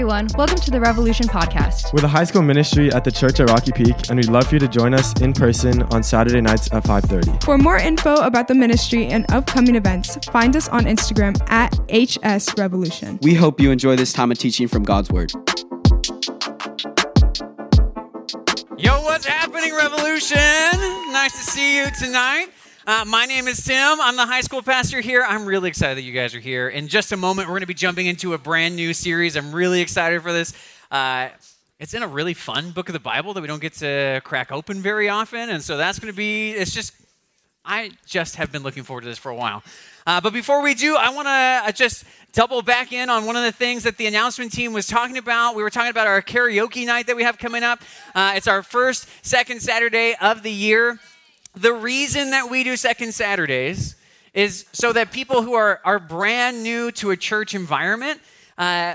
everyone. Welcome to the Revolution Podcast. We're the high school ministry at the church at Rocky Peak, and we'd love for you to join us in person on Saturday nights at 5.30. For more info about the ministry and upcoming events, find us on Instagram at HS Revolution. We hope you enjoy this time of teaching from God's Word. Yo, what's happening, Revolution? Nice to see you tonight. Uh, my name is Tim. I'm the high school pastor here. I'm really excited that you guys are here. In just a moment, we're going to be jumping into a brand new series. I'm really excited for this. Uh, it's in a really fun book of the Bible that we don't get to crack open very often. And so that's going to be, it's just, I just have been looking forward to this for a while. Uh, but before we do, I want to uh, just double back in on one of the things that the announcement team was talking about. We were talking about our karaoke night that we have coming up. Uh, it's our first, second Saturday of the year the reason that we do second Saturdays is so that people who are, are brand new to a church environment, uh,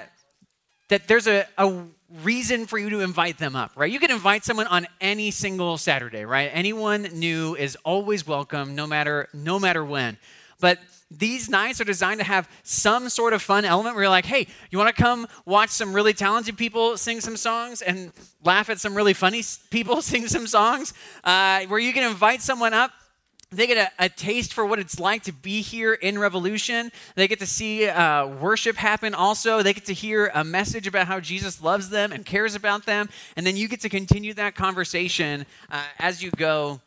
that there's a, a reason for you to invite them up, right? You can invite someone on any single Saturday, right? Anyone new is always welcome, no matter no matter when. But these nights are designed to have some sort of fun element where you're like, hey, you want to come watch some really talented people sing some songs and laugh at some really funny people sing some songs? Uh, where you can invite someone up they get a, a, taste for what it's like to be here in Revolution. They get to see uh, worship happen also. They get to hear a message about how Jesus loves them and cares about them. And then you get to continue that conversation uh, as you go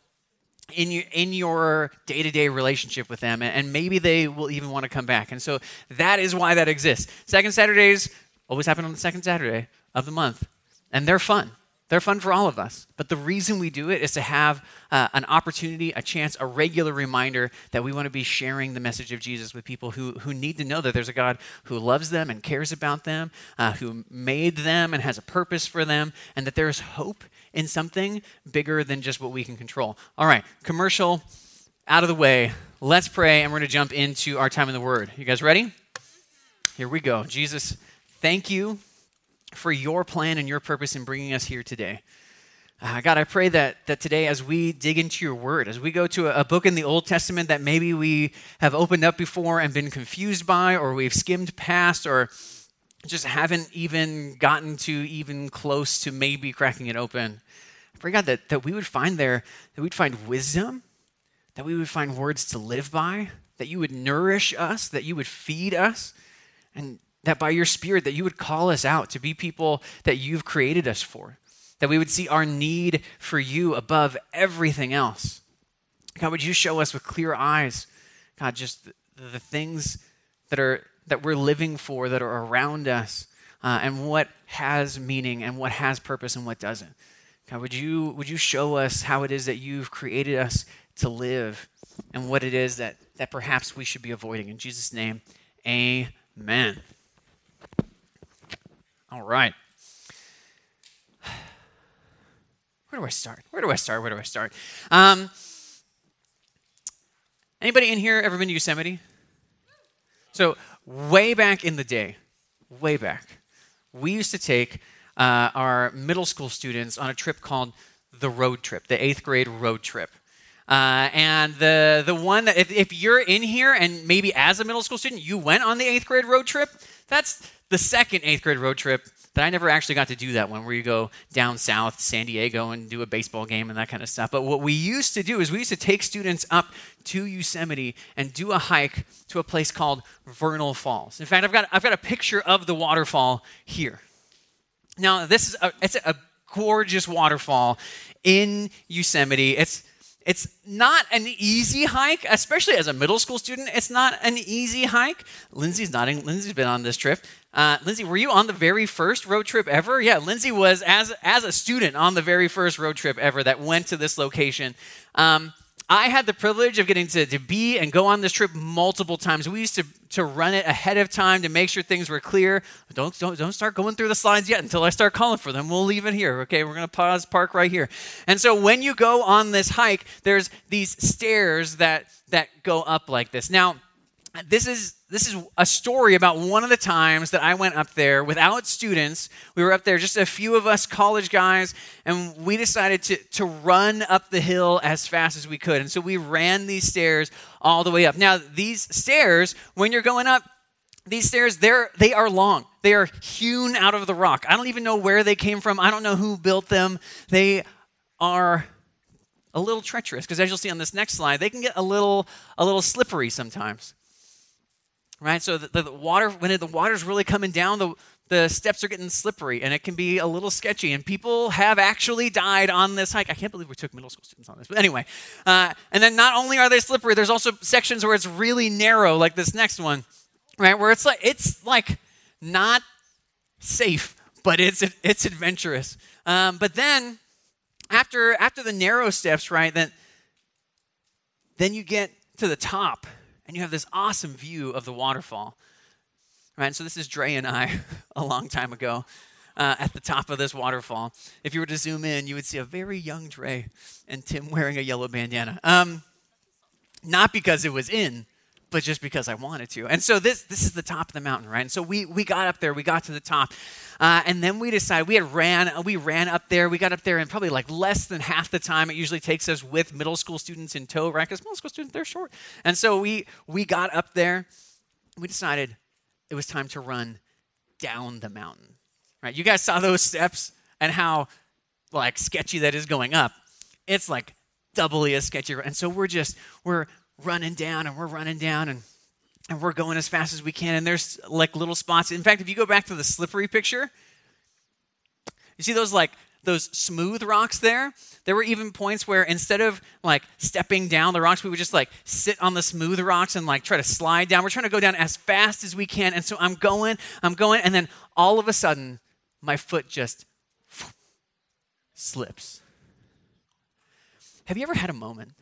in your in your day-to-day relationship with them and maybe they will even want to come back. And so that is why that exists. Second saturdays always happen on the second saturday of the month and they're fun. They're fun for all of us. But the reason we do it is to have uh, an opportunity a chance a regular reminder that we want to be sharing the message of jesus with people who, who need to know that there's a god who loves them and cares about them uh, who made them and has a purpose for them and that there's hope in something bigger than just what we can control. All right, commercial out of the way. Let's pray, and we're going to jump into our time in the Word. You guys ready? Here we go. Jesus, thank you for your plan and your purpose in bringing us here today. Uh, God, I pray that, that today, as we dig into your word, as we go to a, a, book in the Old Testament that maybe we have opened up before and been confused by, or we've skimmed past, or just haven't even gotten to even close to maybe cracking it open. I pray, God, that, that we would find there, that we'd find wisdom, that we would find words to live by, that you would nourish us, that you would feed us, and that by your Spirit, that you would call us out to be people that you've created us for, that we would see our need for you above everything else. God, would you show us with clear eyes, God, just the, the things that are that we're living for that are around us uh, and what has meaning and what has purpose and what doesn't. God, would you, would you show us how it is that you've created us to live and what it is that, that perhaps we should be avoiding? In Jesus' name, amen. All right. Where do I start? Where do I start? Where do I start? Um, anybody in here ever been to Yosemite? So way back in the day, way back, we used to take uh, our middle school students on a trip called the road trip, the eighth grade road trip. Uh, and the the one that if, if you're in here and maybe as a middle school student you went on the eighth grade road trip, that's the second eighth grade road trip that I never actually got to do that one where you go down south, San Diego, and do a baseball game and that kind of stuff. But what we used to do is we used to take students up to Yosemite and do a hike to a place called Vernal Falls. In fact, I've got, I've got a picture of the waterfall here. Now, this is a, it's a gorgeous waterfall in Yosemite. It's it's not an easy hike, especially as a middle school student. It's not an easy hike. Lindsay's nodding. Lindsay's been on this trip. Uh, Lindsay, were you on the very first road trip ever? Yeah, Lindsay was as as a student on the very first road trip ever that went to this location. Um, I had the privilege of getting to, to be and go on this trip multiple times. We used to, to run it ahead of time to make sure things were clear. Don't, don't, don't start going through the slides yet until I start calling for them. We'll leave it here. Okay, we're going to pause, park right here. And so when you go on this hike, there's these stairs that, that go up like this. Now, this is this is a story about one of the times that I went up there without students. We were up there, just a few of us college guys, and we decided to, to run up the hill as fast as we could. And so we ran these stairs all the way up. Now, these stairs, when you're going up, these stairs, they're, they are long. They are hewn out of the rock. I don't even know where they came from. I don't know who built them. They are a little treacherous because as you'll see on this next slide, they can get a little, a little slippery sometimes. Right? So the, the water, when the water's really coming down, the, the steps are getting slippery and it can be a little sketchy. And people have actually died on this hike. I can't believe we took middle school students on this. But anyway, uh, and then not only are they slippery, there's also sections where it's really narrow, like this next one, right? Where it's like it's like not safe, but it's it's adventurous. Um, but then after after the narrow steps, right? Then then you get to the top and you have this awesome view of the waterfall. Right? So this is Dre and I a long time ago uh, at the top of this waterfall. If you were to zoom in, you would see a very young Dre and Tim wearing a yellow bandana. Um, not because it was in, but just because I wanted to. And so this this is the top of the mountain, right? And so we we got up there, we got to the top, uh, and then we decided we had ran we ran up there. We got up there in probably like less than half the time it usually takes us with middle school students in tow, right? Because middle school students they're short, and so we we got up there. We decided it was time to run down the mountain. Right? You guys saw those steps and how like sketchy that is going up. It's like doubly as sketchy. And so we're just we're running down and we're running down and and we're going as fast as we can. And there's like little spots. In fact, if you go back to the slippery picture, you see those like those smooth rocks there, there were even points where instead of like stepping down the rocks, we would just like sit on the smooth rocks and like try to slide down. We're trying to go down as fast as we can. And so I'm going, I'm going, and then all of a sudden, my foot just slips. Have you ever had a moment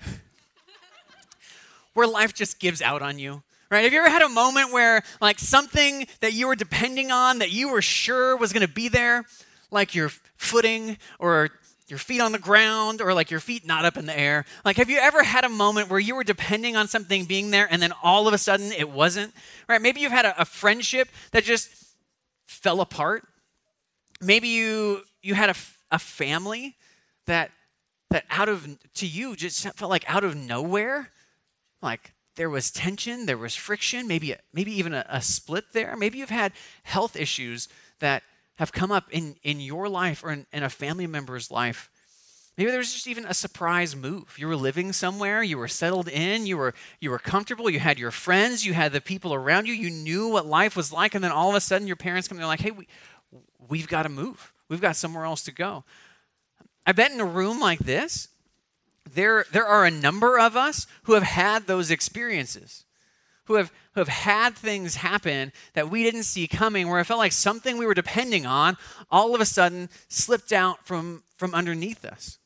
where life just gives out on you? Right? Have you ever had a moment where like something that you were depending on that you were sure was going to be there like your footing or your feet on the ground or like your feet not up in the air. Like, have you ever had a moment where you were depending on something being there and then all of a sudden it wasn't? Right? Maybe you've had a, a friendship that just fell apart. Maybe you you had a, a family that that out of to you just felt like out of nowhere, like there was tension, there was friction, maybe maybe even a, a split there. Maybe you've had health issues that have come up in, in your life or in, in a family member's life. Maybe there was just even a surprise move. You were living somewhere, you were settled in, you were you were comfortable, you had your friends, you had the people around you, you knew what life was like, and then all of a sudden your parents come and they're like, hey, we, we've got to move. We've got somewhere else to go. I bet in a room like this, there, there are a number of us who have had those experiences who have, who have had things happen that we didn't see coming, where it felt like something we were depending on all of a sudden slipped out from, from underneath us.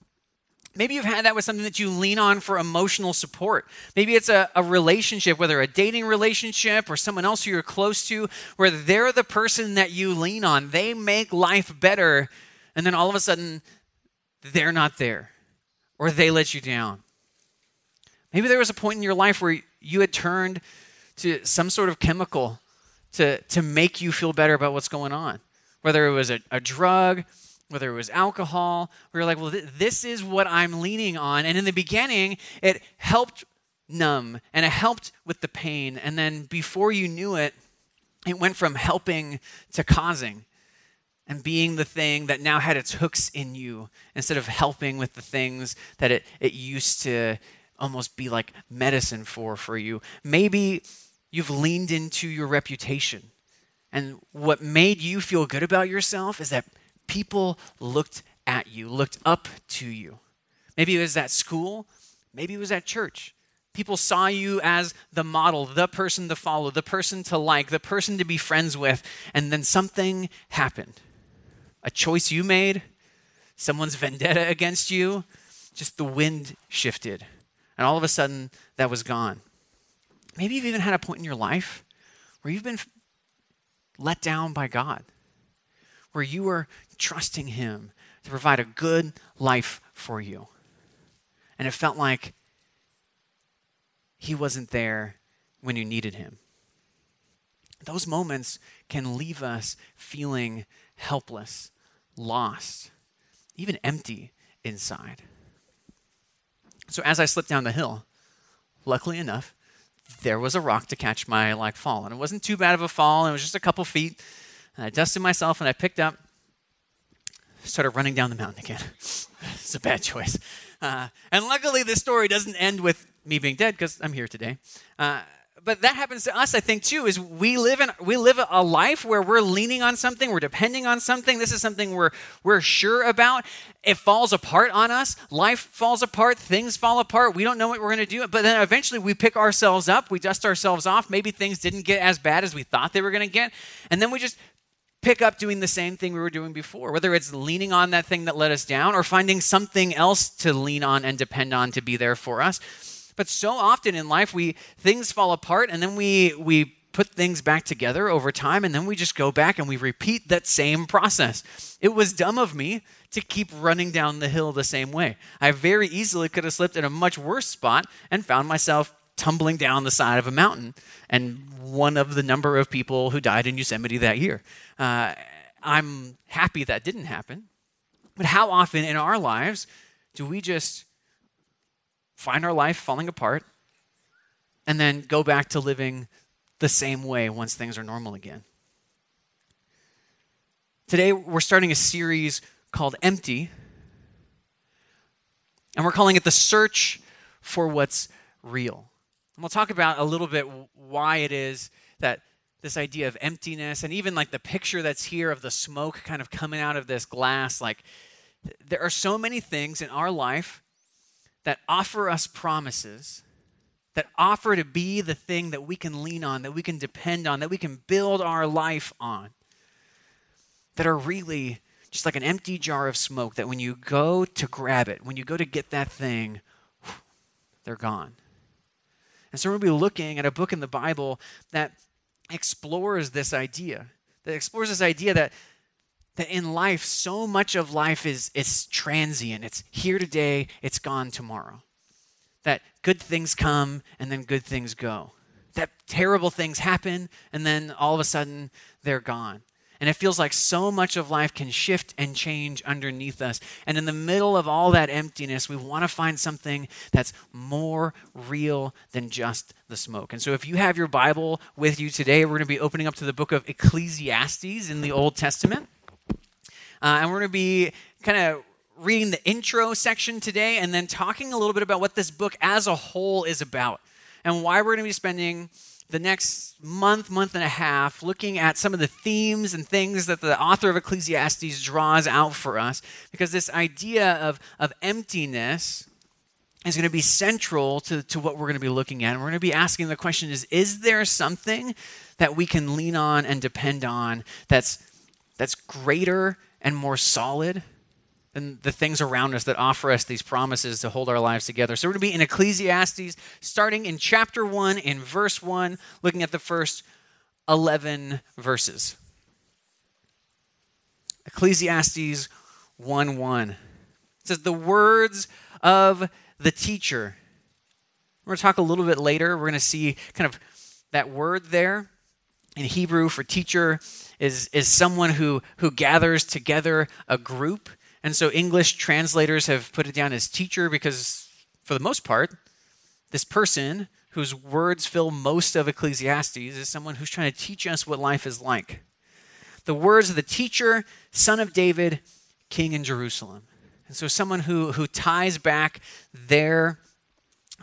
Maybe you've had that with something that you lean on for emotional support. Maybe it's a, a, relationship, whether a dating relationship or someone else who you're close to, where they're the person that you lean on. They make life better, and then all of a sudden, they're not there, or they let you down. Maybe there was a point in your life where you had turned to some sort of chemical to, to make you feel better about what's going on. Whether it was a, a drug, whether it was alcohol, we were like, well, th- this is what I'm leaning on. And in the beginning, it helped numb and it helped with the pain. And then before you knew it, it went from helping to causing and being the thing that now had its hooks in you instead of helping with the things that it, it used to almost be like medicine for for you. Maybe you've leaned into your reputation. And what made you feel good about yourself is that people looked at you, looked up to you. Maybe it was at school, maybe it was at church. People saw you as the model, the person to follow, the person to like, the person to be friends with, and then something happened. A choice you made, someone's vendetta against you, just the wind shifted. And all of a sudden, that was gone. Maybe you've even had a point in your life where you've been let down by God, where you were trusting Him to provide a good life for you. And it felt like He wasn't there when you needed Him. Those moments can leave us feeling helpless, lost, even empty inside. So as I slipped down the hill, luckily enough, there was a rock to catch my like fall. And it wasn't too bad of a fall, it was just a couple feet. And I dusted myself and I picked up, started running down the mountain again. it's a bad choice. Uh, and luckily, this story doesn't end with me being dead because I'm here today. Uh, but that happens to us, I think, too. Is we live in we live a life where we're leaning on something, we're depending on something. This is something we're we're sure about. It falls apart on us. Life falls apart. Things fall apart. We don't know what we're going to do. But then eventually, we pick ourselves up. We dust ourselves off. Maybe things didn't get as bad as we thought they were going to get, and then we just pick up doing the same thing we were doing before, whether it's leaning on that thing that let us down or finding something else to lean on and depend on to be there for us. But so often in life, we things fall apart and then we we put things back together over time and then we just go back and we repeat that same process. It was dumb of me to keep running down the hill the same way. I very easily could have slipped in a much worse spot and found myself tumbling down the side of a mountain and one of the number of people who died in Yosemite that year. Uh, I'm happy that didn't happen. But how often in our lives do we just find our life falling apart and then go back to living the same way once things are normal again? Today, we're starting a series called Empty, and we're calling it The Search for What's Real. And we'll talk about a little bit why it is that this idea of emptiness and even like the picture that's here of the smoke kind of coming out of this glass like there are so many things in our life that offer us promises that offer to be the thing that we can lean on that we can depend on that we can build our life on that are really just like an empty jar of smoke that when you go to grab it when you go to get that thing they're gone. And so we're going to be looking at a book in the bible that explores this idea, that explores this idea that that in life, so much of life is, is transient. It's here today, it's gone tomorrow. That good things come and then good things go. That terrible things happen and then all of a sudden they're gone. And it feels like so much of life can shift and change underneath us. And in the middle of all that emptiness, we want to find something that's more real than just the smoke. And so if you have your Bible with you today, we're going to be opening up to the book of Ecclesiastes in the Old Testament. Uh, and we're going to be kind of reading the intro section today and then talking a little bit about what this book as a whole is about and why we're going to be spending the next month, month and a half, looking at some of the themes and things that the author of Ecclesiastes draws out for us, because this idea of, of emptiness is going to be central to, to what we're going to be looking at. And we're going to be asking the question is, is there something that we can lean on and depend on that's, that's greater and more solid than the things around us that offer us these promises to hold our lives together. So we're going to be in Ecclesiastes, starting in chapter 1, in verse 1, looking at the first 11 verses. Ecclesiastes 1 1. It says, The words of the teacher. We're going to talk a little bit later. We're going to see kind of that word there in Hebrew for teacher is, is someone who, who gathers together a group and so English translators have put it down as teacher because, for the most part, this person whose words fill most of Ecclesiastes is someone who's trying to teach us what life is like. The words of the teacher, son of David, king in Jerusalem. And so someone who, who ties back their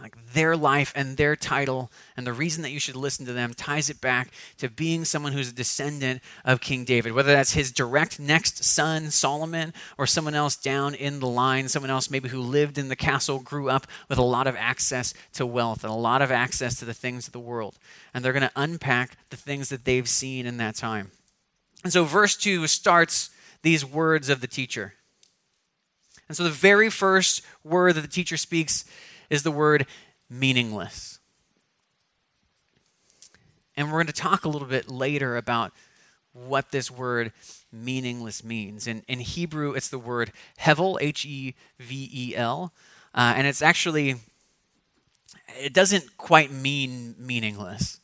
like their life and their title and the reason that you should listen to them ties it back to being someone who's a descendant of King David, whether that's his direct next son, Solomon, or someone else down in the line, someone else maybe who lived in the castle, grew up with a lot of access to wealth and a lot of access to the things of the world. And they're going to unpack the things that they've seen in that time. And so, verse 2 starts these words of the teacher. And so, the very first word that the teacher speaks is the word meaningless. And we're going to talk a little bit later about what this word meaningless means. In, in Hebrew, it's the word hevel, H E V E L. Uh, and it's actually, it doesn't quite mean meaningless.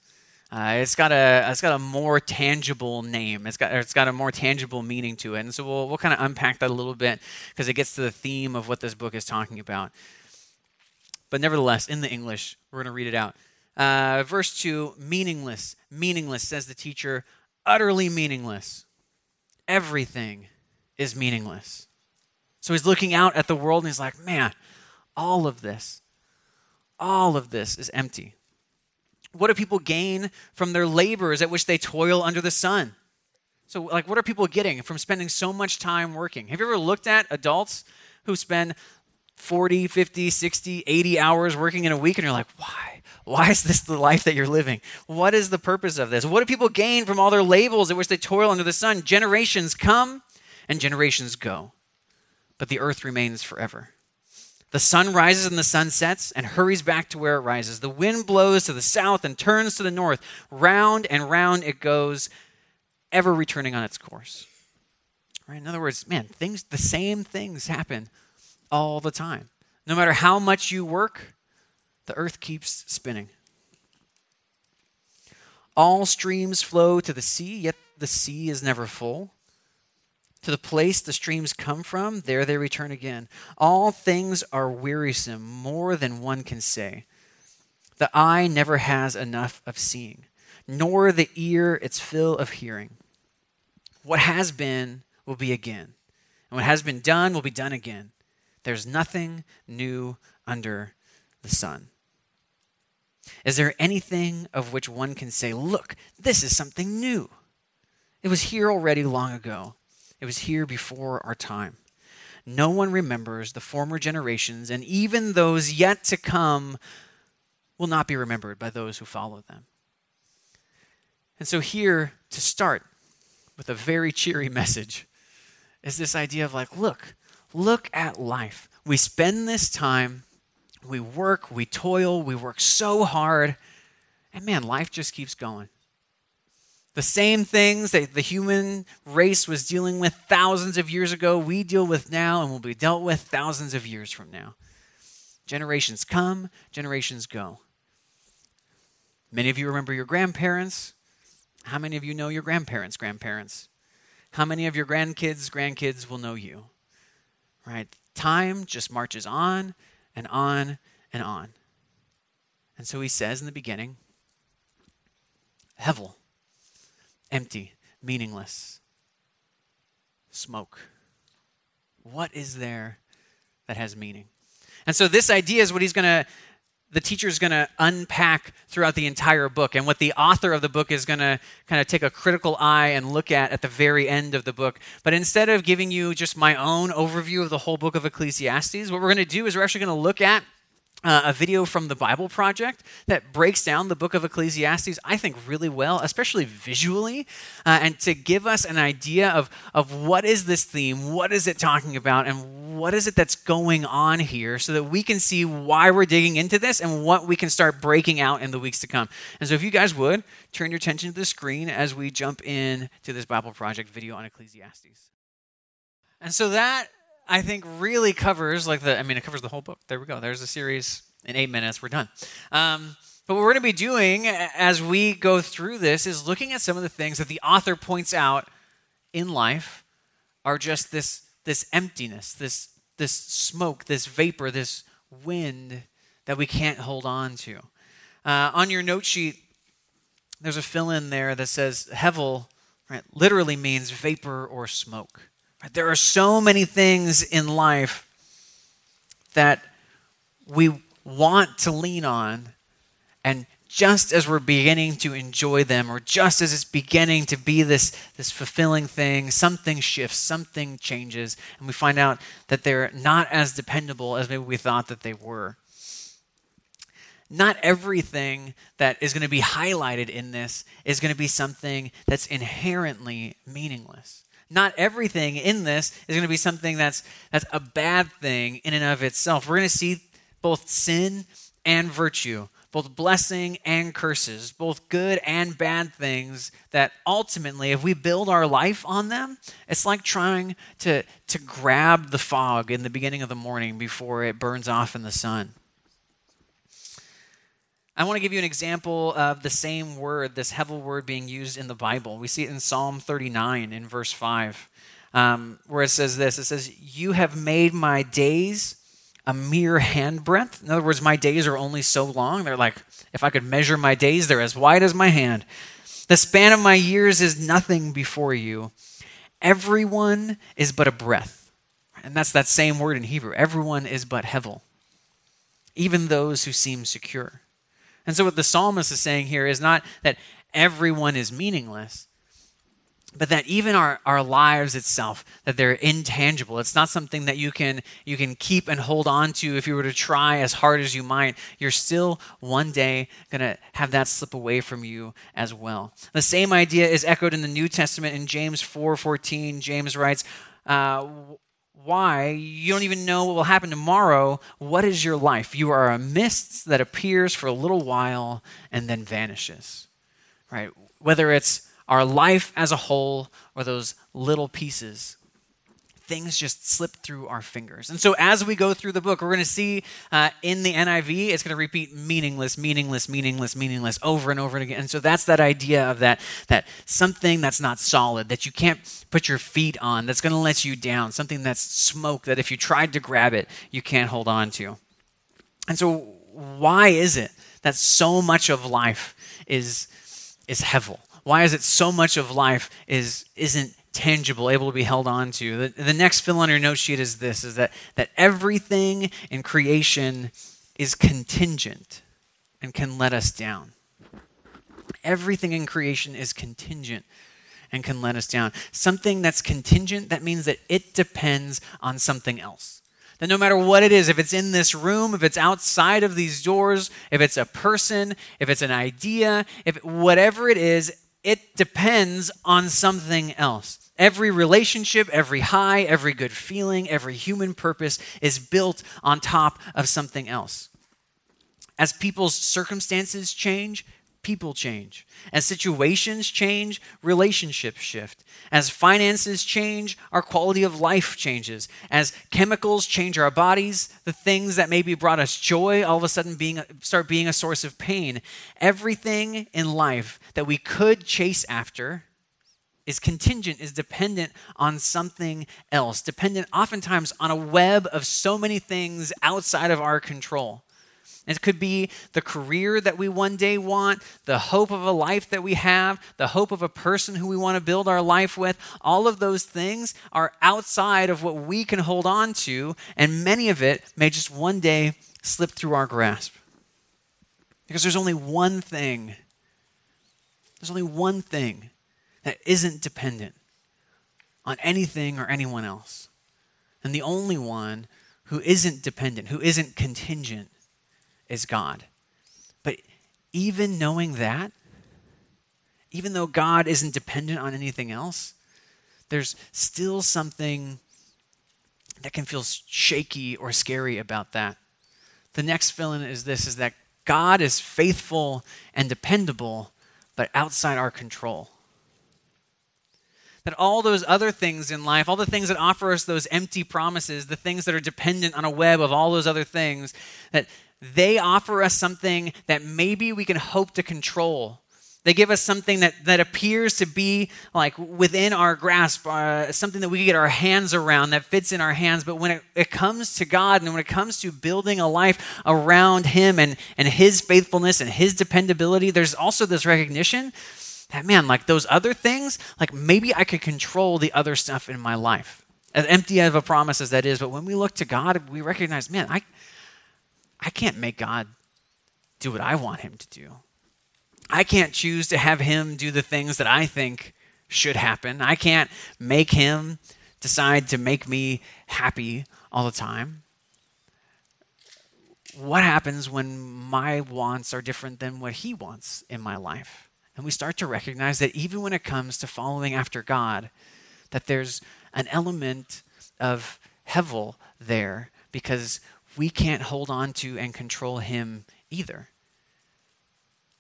Uh, it's got a it's got a more tangible name. It's got it's got a more tangible meaning to it, and so we'll we'll kind of unpack that a little bit because it gets to the theme of what this book is talking about. But nevertheless, in the English, we're going to read it out. Uh, verse 2 meaningless, meaningless, says the teacher, utterly meaningless. Everything is meaningless. So he's looking out at the world and he's like, man, all of this, all of this is empty. What do people gain from their labors at which they toil under the sun? So, like, what are people getting from spending so much time working? Have you ever looked at adults who spend 40, 50, 60, 80 hours working in a week and you're like, why? Why is this the life that you're living? What is the purpose of this? What do people gain from all their labels at which they toil under the sun? Generations come and generations go, but the earth remains forever. The sun rises and the sun sets and hurries back to where it rises. The wind blows to the south and turns to the north. Round and round it goes, ever returning on its course. Right? In other words, man, things the same things happen all the time. No matter how much you work, the earth keeps spinning. All streams flow to the sea, yet the sea is never full. To the place the streams come from, there they return again. All things are wearisome, more than one can say. The eye never has enough of seeing, nor the ear its fill of hearing. What has been will be again, and what has been done will be done again. There's nothing new under the sun. Is there anything of which one can say, Look, this is something new? It was here already long ago, it was here before our time. No one remembers the former generations, and even those yet to come will not be remembered by those who follow them. And so, here to start with a very cheery message is this idea of like, look, look at life. We spend this time we work, we toil, we work so hard, and man, life just keeps going. The same things that the human race was dealing with thousands of years ago, we deal with now and will be dealt with thousands of years from now. Generations come, generations go. Many of you remember your grandparents. How many of you know your grandparents' grandparents? How many of your grandkids' grandkids will know you? Right? Time just marches on and on and on. And so he says in the beginning, Hevel, empty, meaningless, smoke. What is there that has meaning? And so this idea is what he's going to the teacher is going to unpack throughout the entire book and what the author of the book is going to kind of take a critical eye and look at at the very end of the book. But instead of giving you just my own overview of the whole book of ecclesiastes what we're going to do is we're actually going to look at uh, a video from the Bible Project that breaks down the book of Ecclesiastes, I think, really well, especially visually, uh, and to give us an idea of, of what is this theme, what is it talking about, and what is it that's going on here so that we can see why we're digging into this and what we can start breaking out in the weeks to come. And so, if you guys would, turn your attention to the screen as we jump in to this Bible Project video on Ecclesiastes. And so that I think really covers like the I mean it covers the whole book. There we go. There's a series in eight minutes. We're done. Um, but what we're going to be doing as we go through this is looking at some of the things that the author points out in life are just this this emptiness, this this smoke, this vapor, this wind that we can't hold on to. Uh, on your note sheet, there's a fill in there that says Hevel, right, literally means vapor or smoke. There are so many things in life that we want to lean on, and just as we're beginning to enjoy them, or just as it's beginning to be this, this fulfilling thing, something shifts, something changes, and we find out that they're not as dependable as maybe we thought that they were. Not everything that is going to be highlighted in this is going to be something that's inherently meaningless not everything in this is going to be something that's that's a bad thing in and of itself. We're going to see both sin and virtue, both blessing and curses, both good and bad things that ultimately if we build our life on them, it's like trying to to grab the fog in the beginning of the morning before it burns off in the sun. I want to give you an example of the same word, this hevel word being used in the Bible. We see it in Psalm 39 in verse 5, um, where it says this It says, You have made my days a mere handbreadth. In other words, my days are only so long. They're like, if I could measure my days, they're as wide as my hand. The span of my years is nothing before you. Everyone is but a breath. And that's that same word in Hebrew. Everyone is but hevel, even those who seem secure. And so, what the psalmist is saying here is not that everyone is meaningless, but that even our, our lives itself that they're intangible. It's not something that you can you can keep and hold on to. If you were to try as hard as you might you're still one day going to have that slip away from you as well. The same idea is echoed in the new testament in james 4.14 james writes uh, why you don't even know what will happen tomorrow. What is your life? You are a mist that appears for a little while and then vanishes right? Whether it's our life as a whole or those little pieces things just slip through our fingers. And so as we go through the book, we're going to see uh, in the NIV, it's going to repeat meaningless, meaningless, meaningless, meaningless over and over and again. And so that's that idea of that, that something that's not solid, that you can't put your feet on, that's going to let you down, something that's smoke, that if you tried to grab it, you can't hold on to. And so why is it that so much of life is, is hevel? Why is it so much of life is, isn't tangible, able to be held on to? The, the next fill on your note sheet is this, is that, that everything in creation is contingent and can let us down. Everything in creation is contingent and can let us down. Something that's contingent, that means that it depends on something else. That no matter what it is, if it's in this room, if it's outside of these doors, if it's a person, if it's an idea, if whatever it is, it depends on something else. Every relationship, every high, every good feeling, every human purpose is built on top of something else. As people's circumstances change, people change. As situations change, relationships shift. As finances change, our quality of life changes. As chemicals change our bodies, the things that maybe brought us joy all of a sudden being, start being a source of pain. Everything in life that we could chase after is contingent, is dependent on something else, dependent oftentimes on a web of so many things outside of our control. It could be the career that we one day want, the hope of a life that we have, the hope of a person who we want to build our life with. All of those things are outside of what we can hold on to, and many of it may just one day slip through our grasp. Because there's only one thing, there's only one thing that isn't dependent on anything or anyone else. And the only one who isn't dependent, who isn't contingent, is God. But even knowing that, even though God isn't dependent on anything else, there's still something that can feel shaky or scary about that. The next fill in is this is that God is faithful and dependable, but outside our control. That all those other things in life, all the things that offer us those empty promises, the things that are dependent on a web of all those other things, that they offer us something that maybe we can hope to control. They give us something that, that appears to be like within our grasp, uh, something that we can get our hands around, that fits in our hands. But when it, it comes to God and when it comes to building a life around Him and, and His faithfulness and His dependability, there's also this recognition that, man, like those other things, like maybe I could control the other stuff in my life. As empty of a promise as that is, but when we look to God, we recognize, man, I, I can't make God do what I want him to do. I can't choose to have him do the things that I think should happen. I can't make him decide to make me happy all the time. What happens when my wants are different than what he wants in my life? And we start to recognize that even when it comes to following after God, that there's an element of hevel there because we can't hold on to and control him either.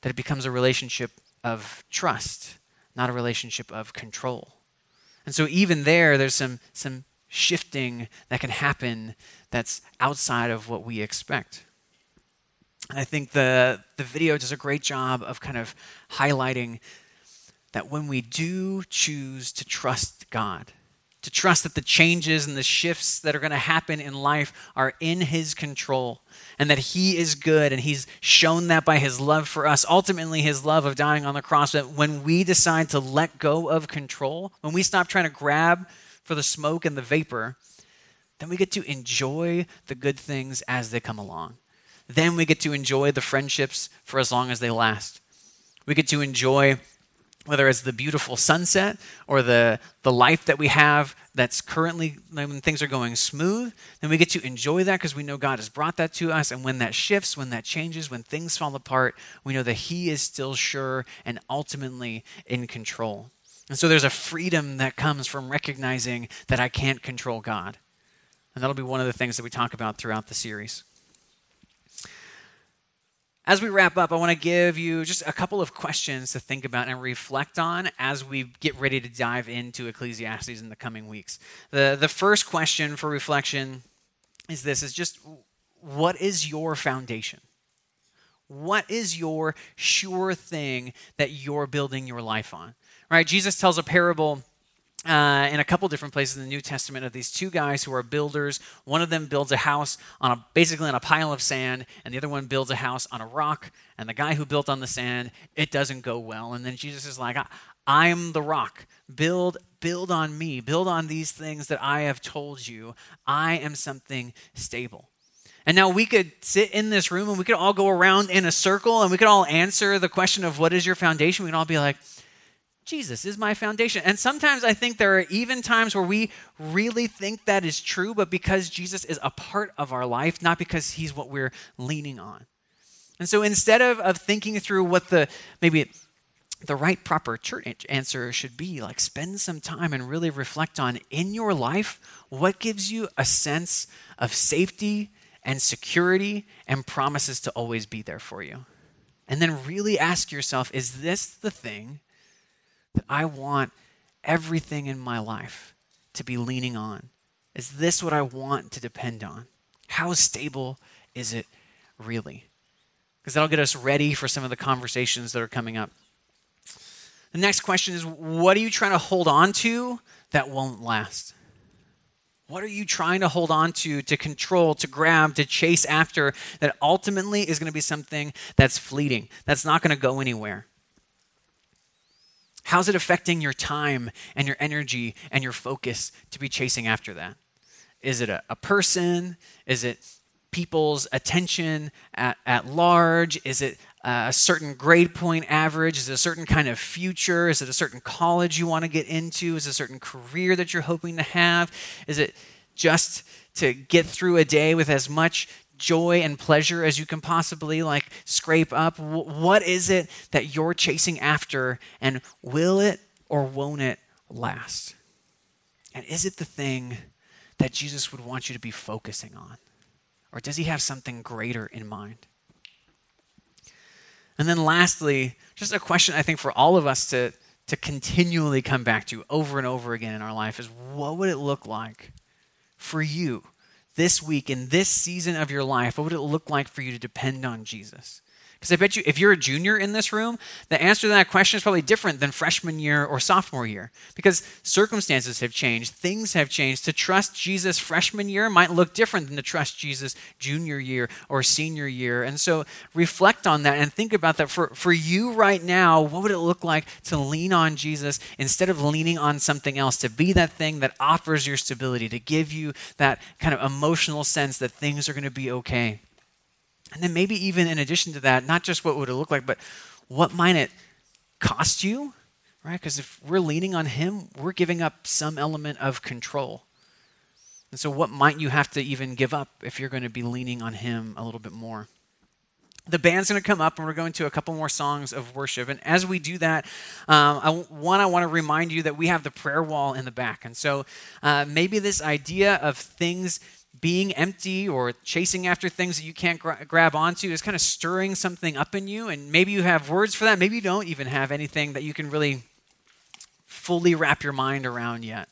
That it becomes a relationship of trust, not a relationship of control. And so even there, there's some, some shifting that can happen that's outside of what we expect. I think the, the video does a great job of kind of highlighting that when we do choose to trust God, to trust that the changes and the shifts that are going to happen in life are in His control and that He is good and He's shown that by His love for us. Ultimately, His love of dying on the cross. That when we decide to let go of control, when we stop trying to grab for the smoke and the vapor, then we get to enjoy the good things as they come along. Then we get to enjoy the friendships for as long as they last. We get to enjoy whether it's the beautiful sunset or the, the life that we have that's currently when things are going smooth, then we get to enjoy that because we know God has brought that to us. And when that shifts, when that changes, when things fall apart, we know that He is still sure and ultimately in control. And so there's a freedom that comes from recognizing that I can't control God. And that'll be one of the things that we talk about throughout the series. As we wrap up, I want to give you just a couple of questions to think about and reflect on as we get ready to dive into Ecclesiastes in the coming weeks. The, the first question for reflection is this is just what is your foundation? What is your sure thing that you're building your life on? Right? Jesus tells a parable uh, in a couple different places in the New Testament of these two guys who are builders. One of them builds a house on a, basically on a pile of sand, and the other one builds a house on a rock. And the guy who built on the sand, it doesn't go well. And then Jesus is like, I'm the rock. Build, build on me. Build on these things that I have told you. I am something stable. And now we could sit in this room and we could all go around in a circle and we could all answer the question of what is your foundation. We can all be like, Jesus is my foundation. And sometimes I think there are even times where we really think that is true, but because Jesus is a part of our life, not because he's what we're leaning on. And so instead of, of thinking through what the maybe the right proper church answer should be, like spend some time and really reflect on in your life what gives you a sense of safety and security and promises to always be there for you. And then really ask yourself is this the thing that I want everything in my life to be leaning on? Is this what I want to depend on? How stable is it really? Because that'll get us ready for some of the conversations that are coming up. The next question is what are you trying to hold on to that won't last? What are you trying to hold on to, to control, to grab, to chase after that ultimately is going to be something that's fleeting, that's not going to go anywhere? How's it affecting your time and your energy and your focus to be chasing after that? Is it a, a person? Is it people's attention at, at large? Is it a certain grade point average? Is it a certain kind of future? Is it a certain college you want to get into? Is it a certain career that you're hoping to have? Is it just to get through a day with as much joy and pleasure as you can possibly like scrape up? What is it that you're chasing after and will it or won't it last? And is it the thing that jesus would want you to be focusing on? Or does he have something greater in mind? And then lastly just a question i think for all of us to to continually come back to over and over again in our life is what would it look like for you this week, in this season of your life, what would it look like for you to depend on Jesus? Because I bet you, if you're a junior in this room, the answer to that question is probably different than freshman year or sophomore year. Because circumstances have changed, things have changed. To trust Jesus freshman year might look different than to trust Jesus junior year or senior year. And so reflect on that and think about that. For, for you right now, what would it look like to lean on Jesus instead of leaning on something else? To be that thing that offers your stability, to give you that kind of emotional sense that things are going to be okay. And then maybe even in addition to that, not just what would it look like, but what might it cost you? Right? Because if we're leaning on Him, we're giving up some element of control. And so, what might you have to even give up if you're going to be leaning on Him a little bit more? The band's going to come up, and we're going to a couple more songs of worship. And as we do that, um, I, one, I want to remind you that we have the prayer wall in the back. And so, uh, maybe this idea of things being empty or chasing after things that you can't gra- grab onto is kind of stirring something up in you. And maybe you have words for that. Maybe you don't even have anything that you can really fully wrap your mind around yet.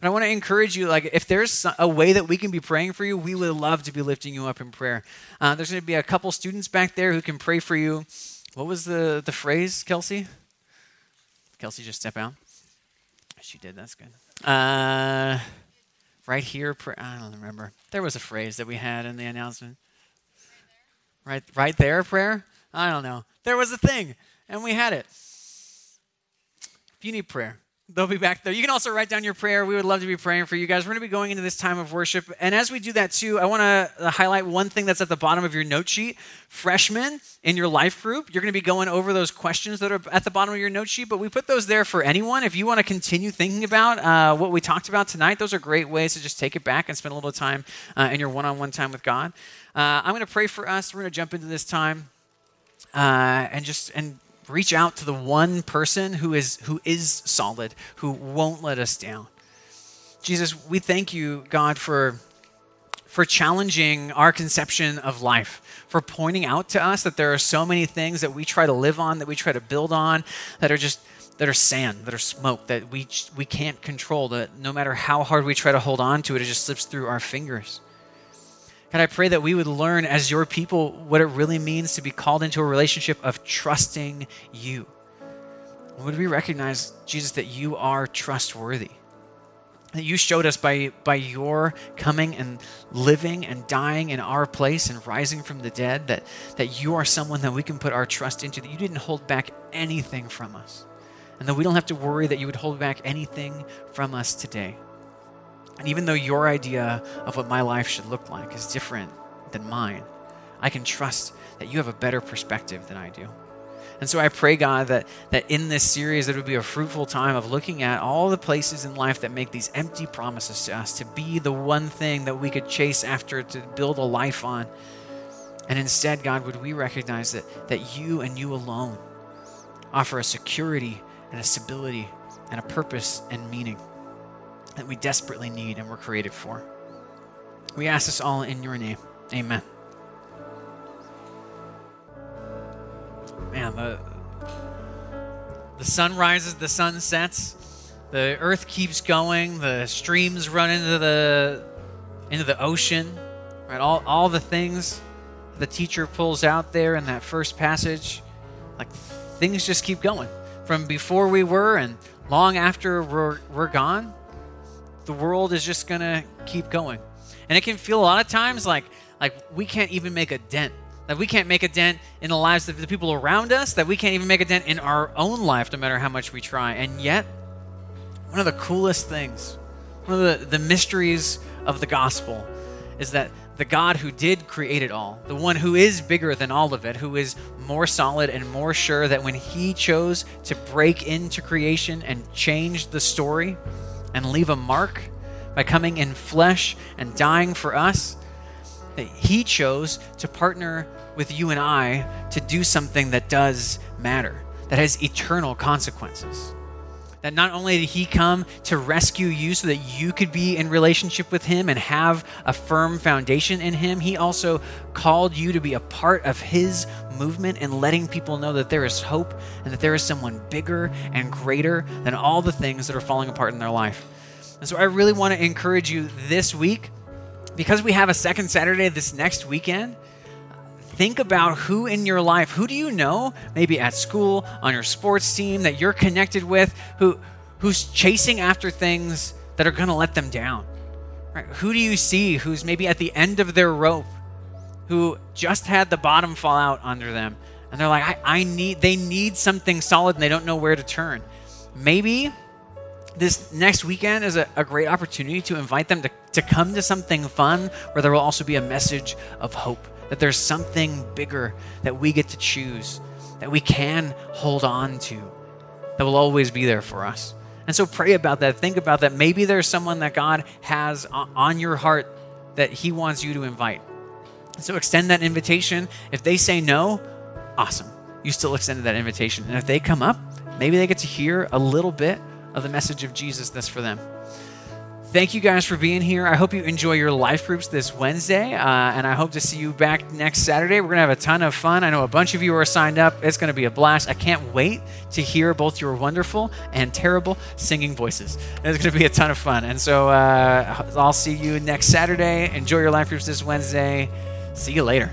But I want to encourage you, like, if there's a way that we can be praying for you, we would love to be lifting you up in prayer. Uh, there's going to be a couple students back there who can pray for you. What was the, the phrase, Kelsey? Kelsey, just step out. She did. That's good. Uh, right here. I don't remember. There was a phrase that we had in the announcement. Right, right there, prayer. I don't know. There was a thing, and we had it. If you need prayer, they'll be back there. You can also write down your prayer. We would love to be praying for you guys. We're going to be going into this time of worship. And as we do that too, I want to highlight one thing that's at the bottom of your note sheet. Freshmen in your life group, you're going to be going over those questions that are at the bottom of your note sheet, but we put those there for anyone. If you want to continue thinking about uh, what we talked about tonight, those are great ways to just take it back and spend a little time uh, in your one on one time with God. Uh, I'm going to pray for us. We're going to jump into this time. Uh, and just and reach out to the one person who is who is solid, who won't let us down. Jesus, we thank you, God, for for challenging our conception of life, for pointing out to us that there are so many things that we try to live on, that we try to build on, that are just that are sand, that are smoke, that we we can't control. That no matter how hard we try to hold on to it, it just slips through our fingers. God, I pray that we would learn as your people what it really means to be called into a relationship of trusting you. Would we recognize, Jesus, that you are trustworthy? That you showed us by, by your coming and living and dying in our place and rising from the dead, that, that you are someone that we can put our trust into, that you didn't hold back anything from us, and that we don't have to worry that you would hold back anything from us today. And even though your idea of what my life should look like is different than mine, I can trust that you have a better perspective than I do. And so I pray, God, that, that in this series, it would be a fruitful time of looking at all the places in life that make these empty promises to us to be the one thing that we could chase after, to build a life on. And instead, God, would we recognize that, that you and you alone offer a security and a stability and a purpose and meaning that we desperately need and were created for. We ask this all in your name. Amen. Man, the, the sun rises, the sun sets, the earth keeps going, the streams run into the into the ocean, right? All all the things the teacher pulls out there in that first passage, like things just keep going. From before we were and long after we're, we're gone, the world is just going to keep going. And it can feel a lot of times like like we can't even make a dent. That we can't make a dent in the lives of the people around us, that we can't even make a dent in our own life no matter how much we try. And yet, one of the coolest things, one of the, the mysteries of the gospel is that the God who did create it all, the one who is bigger than all of it, who is more solid and more sure that when he chose to break into creation and change the story, and leave a mark by coming in flesh and dying for us, that He chose to partner with you and I to do something that does matter, that has eternal consequences. That not only did He come to rescue you so that you could be in relationship with Him and have a firm foundation in Him, He also called you to be a part of His movement and letting people know that there is hope and that there is someone bigger and greater than all the things that are falling apart in their life. And so I really want to encourage you this week, because we have a second Saturday this next weekend think about who in your life, who do you know, maybe at school, on your sports team that you're connected with, who who's chasing after things that are going to let them down. Right? Who do you see who's maybe at the end of their rope, who just had the bottom fall out under them, and they're like, I, I need, they need something solid, and they don't know where to turn. Maybe this next weekend is a, a, great opportunity to invite them to, to come to something fun where there will also be a message of hope that there's something bigger that we get to choose, that we can hold on to, that will always be there for us. And so pray about that. Think about that. Maybe there's someone that God has on your heart that He wants you to invite. So extend that invitation. If they say no, awesome. You still extended that invitation. And if they come up, maybe they get to hear a little bit of the message of Jesus that's for them. Thank you guys for being here. I hope you enjoy your life groups this Wednesday, uh, and I hope to see you back next Saturday. We're going to have a ton of fun. I know a bunch of you are signed up. It's going to be a blast. I can't wait to hear both your wonderful and terrible singing voices. It's going to be a ton of fun. And so uh, I'll see you next Saturday. Enjoy your life groups this Wednesday. See you later.